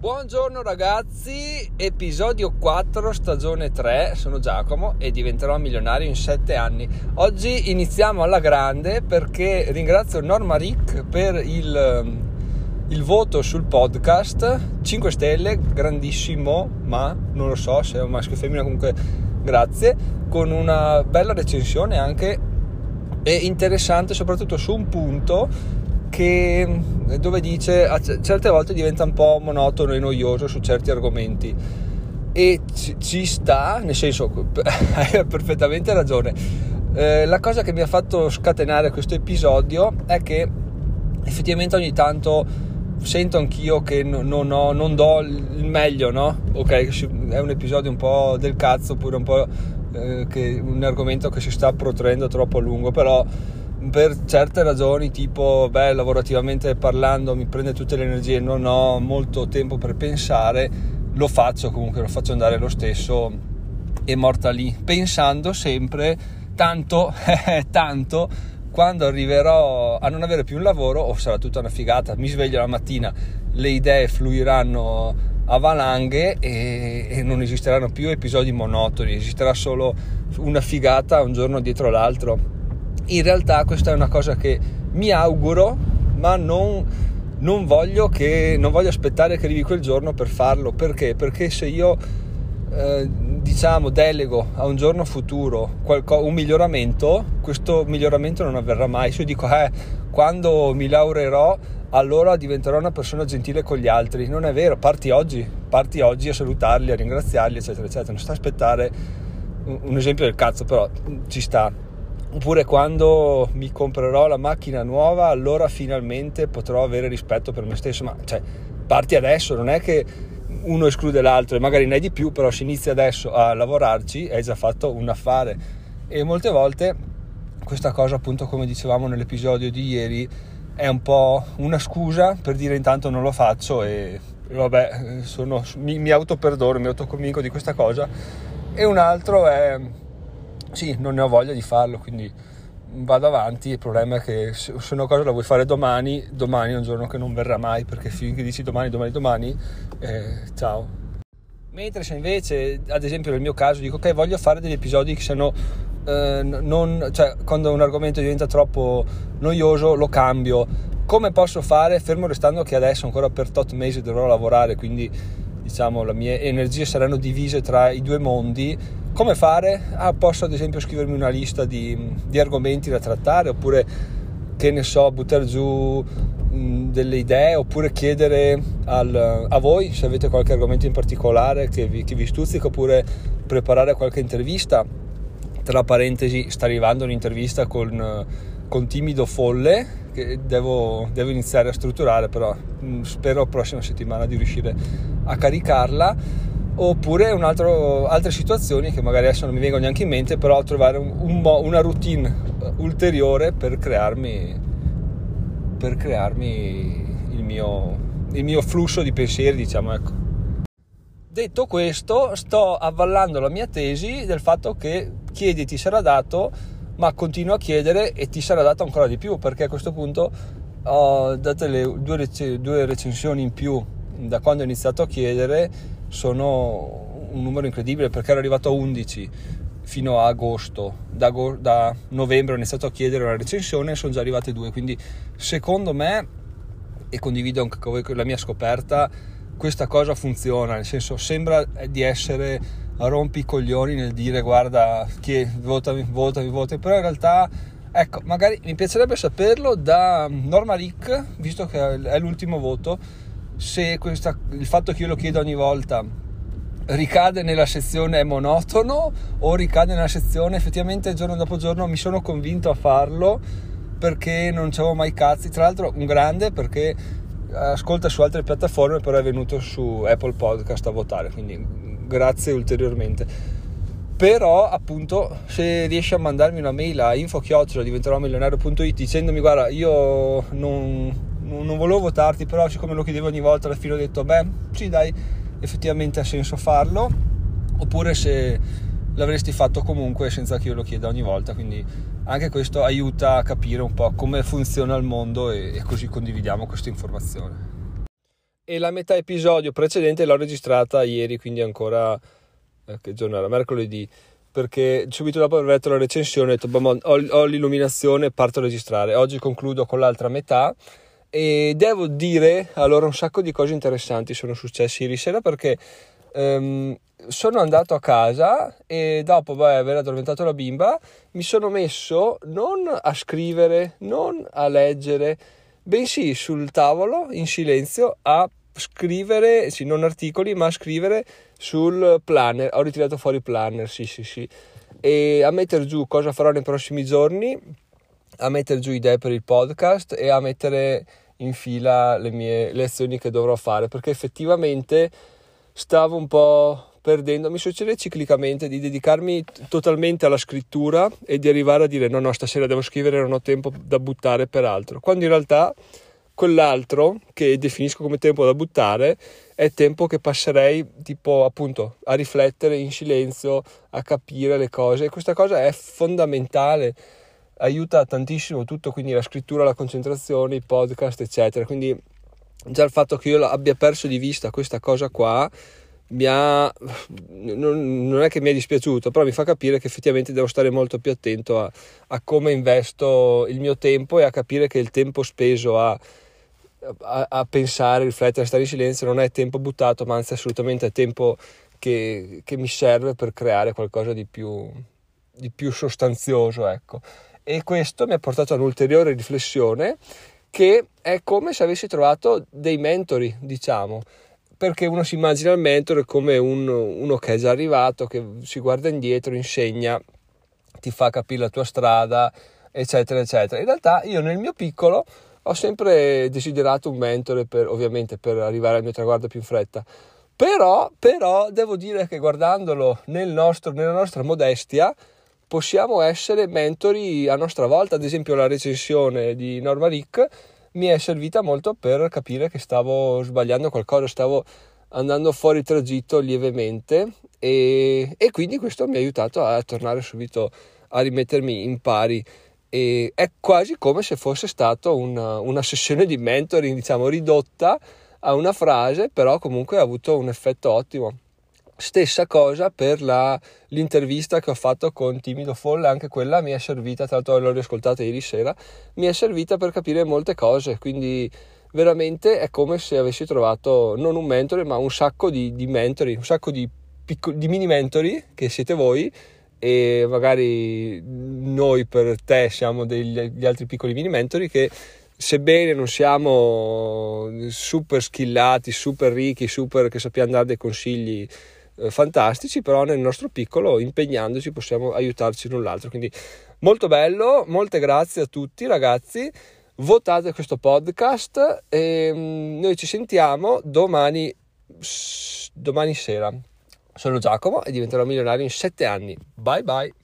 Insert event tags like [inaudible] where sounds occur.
Buongiorno ragazzi, episodio 4, stagione 3, sono Giacomo e diventerò milionario in 7 anni. Oggi iniziamo alla grande perché ringrazio Norma Rick per il, il voto sul podcast, 5 stelle, grandissimo, ma non lo so se è un maschio o femmina, comunque grazie, con una bella recensione anche e interessante soprattutto su un punto che, dove dice a certe volte diventa un po' monotono e noioso su certi argomenti e ci, ci sta, nel senso [laughs] hai perfettamente ragione. Eh, la cosa che mi ha fatto scatenare questo episodio è che effettivamente ogni tanto sento anch'io che non, non, ho, non do il meglio, no? Ok, è un episodio un po' del cazzo, oppure un po' eh, che, un argomento che si sta protraendo troppo a lungo, però per certe ragioni, tipo, beh, lavorativamente parlando mi prende tutte le energie, non ho molto tempo per pensare, lo faccio comunque, lo faccio andare lo stesso e morta lì, pensando sempre tanto, [laughs] tanto, quando arriverò a non avere più un lavoro o sarà tutta una figata, mi sveglio la mattina, le idee fluiranno a valanghe e, e non esisteranno più episodi monotoni, esisterà solo una figata un giorno dietro l'altro in realtà questa è una cosa che mi auguro, ma non, non, voglio, che, non voglio aspettare che arrivi quel giorno per farlo. Perché? Perché se io eh, diciamo delego a un giorno futuro qualco, un miglioramento, questo miglioramento non avverrà mai. Se io dico eh, quando mi laureerò allora diventerò una persona gentile con gli altri. Non è vero, parti oggi, parti oggi a salutarli, a ringraziarli, eccetera, eccetera. Non sta a aspettare un esempio del cazzo, però ci sta oppure quando mi comprerò la macchina nuova allora finalmente potrò avere rispetto per me stesso. Ma cioè parti adesso non è che uno esclude l'altro e magari ne hai di più però se inizi adesso a lavorarci hai già fatto un affare. E molte volte questa cosa appunto come dicevamo nell'episodio di ieri è un po' una scusa per dire intanto non lo faccio e vabbè sono, mi, mi autoperdono mi autoconvinco di questa cosa. E un altro è sì, non ne ho voglia di farlo, quindi vado avanti. Il problema è che se una cosa la vuoi fare domani, domani è un giorno che non verrà mai, perché finché dici domani, domani, domani, eh, ciao. Mentre se invece, ad esempio nel mio caso, dico ok, voglio fare degli episodi che siano eh, non, cioè quando un argomento diventa troppo noioso lo cambio. Come posso fare? Fermo restando che adesso ancora per tot mesi dovrò lavorare, quindi diciamo le mie energie saranno divise tra i due mondi come fare? Ah, posso ad esempio scrivermi una lista di, di argomenti da trattare oppure che ne so, buttare giù mh, delle idee oppure chiedere al, a voi se avete qualche argomento in particolare che vi, che vi stuzzica oppure preparare qualche intervista. Tra parentesi, sta arrivando un'intervista con, con Timido Folle che devo, devo, iniziare a strutturare, però mh, spero prossima settimana di riuscire a caricarla oppure altro, altre situazioni che magari adesso non mi vengono neanche in mente, però trovare un, un, una routine ulteriore per crearmi, per crearmi il, mio, il mio flusso di pensieri, diciamo, ecco. Detto questo, sto avvallando la mia tesi del fatto che chiedi ti sarà dato, ma continuo a chiedere e ti sarà dato ancora di più, perché a questo punto ho dato le due, rec- due recensioni in più da quando ho iniziato a chiedere sono un numero incredibile perché ero arrivato a 11 fino a agosto, da, da novembre ho iniziato a chiedere una recensione e sono già arrivate due, quindi secondo me, e condivido anche con voi la mia scoperta, questa cosa funziona, nel senso sembra di essere a rompi i coglioni nel dire guarda chi votami, votami, votami, però in realtà ecco, magari mi piacerebbe saperlo da Norma Rick, visto che è l'ultimo voto, se questa, il fatto che io lo chiedo ogni volta ricade nella sezione monotono o ricade nella sezione effettivamente giorno dopo giorno mi sono convinto a farlo perché non c'avevo mai cazzi. Tra l'altro un grande perché ascolta su altre piattaforme però è venuto su Apple Podcast a votare quindi grazie ulteriormente. Però appunto se riesci a mandarmi una mail a info diventerò milionario.it dicendomi guarda io non non volevo votarti, però siccome lo chiedevo ogni volta alla fine ho detto, beh, sì dai, effettivamente ha senso farlo, oppure se l'avresti fatto comunque senza che io lo chieda ogni volta, quindi anche questo aiuta a capire un po' come funziona il mondo e, e così condividiamo questa informazione. e la metà episodio precedente l'ho registrata ieri, quindi ancora eh, che giorno era? Mercoledì. Perché subito dopo aver letto la recensione ho detto boh, ho, ho l'illuminazione, parto a registrare. Oggi concludo con l'altra metà e devo dire allora un sacco di cose interessanti sono successe ieri sera perché um, sono andato a casa e dopo beh, aver addormentato la bimba mi sono messo non a scrivere, non a leggere, bensì sul tavolo in silenzio a scrivere, sì, non articoli, ma a scrivere sul planner. Ho ritirato fuori il planner, sì, sì, sì. E a mettere giù cosa farò nei prossimi giorni, a mettere giù idee per il podcast e a mettere in fila le mie lezioni che dovrò fare, perché effettivamente stavo un po' perdendo, mi succede ciclicamente di dedicarmi totalmente alla scrittura e di arrivare a dire no, no, stasera devo scrivere, non ho tempo da buttare per altro, quando in realtà quell'altro che definisco come tempo da buttare è tempo che passerei tipo appunto a riflettere in silenzio, a capire le cose. E questa cosa è fondamentale aiuta tantissimo tutto, quindi la scrittura, la concentrazione, i podcast, eccetera. Quindi già il fatto che io abbia perso di vista questa cosa qua mi ha non, non, è che mi è dispiaciuto, però mi fa capire che effettivamente devo stare molto più attento a, a come investo il mio tempo e a capire che il tempo speso a, a, a pensare, riflettere, stare in silenzio non è tempo buttato, ma anzi assolutamente è tempo che, che mi serve per creare qualcosa di più, di più sostanzioso, ecco. E questo mi ha portato a un'ulteriore riflessione che è come se avessi trovato dei mentori, diciamo perché uno si immagina il mentore come un, uno che è già arrivato, che si guarda indietro, insegna, ti fa capire la tua strada, eccetera, eccetera. In realtà io nel mio piccolo ho sempre desiderato un mentore, per, ovviamente per arrivare al mio traguardo più in fretta. Però, però devo dire che guardandolo nel nostro, nella nostra modestia, possiamo essere mentori a nostra volta. Ad esempio, la recensione di Norma Rick mi è servita molto per capire che stavo sbagliando qualcosa, stavo andando fuori tragitto lievemente e, e quindi questo mi ha aiutato a tornare subito a rimettermi in pari e è quasi come se fosse stata una, una sessione di mentoring diciamo ridotta a una frase però comunque ha avuto un effetto ottimo Stessa cosa per la, l'intervista che ho fatto con Timido Folle, anche quella mi è servita, tra l'altro l'ho riascoltata ieri sera, mi è servita per capire molte cose, quindi veramente è come se avessi trovato non un mentore ma un sacco di, di mentori, un sacco di, piccoli, di mini mentori che siete voi e magari noi per te siamo degli altri piccoli mini mentori che sebbene non siamo super skillati, super ricchi, super che sappiamo dare dei consigli eh, fantastici, però nel nostro piccolo impegnandoci possiamo aiutarci l'un l'altro. Quindi molto bello, molte grazie a tutti ragazzi. Votate questo podcast e mm, noi ci sentiamo domani, domani sera. Sono Giacomo e diventerò milionario in 7 anni. Bye bye.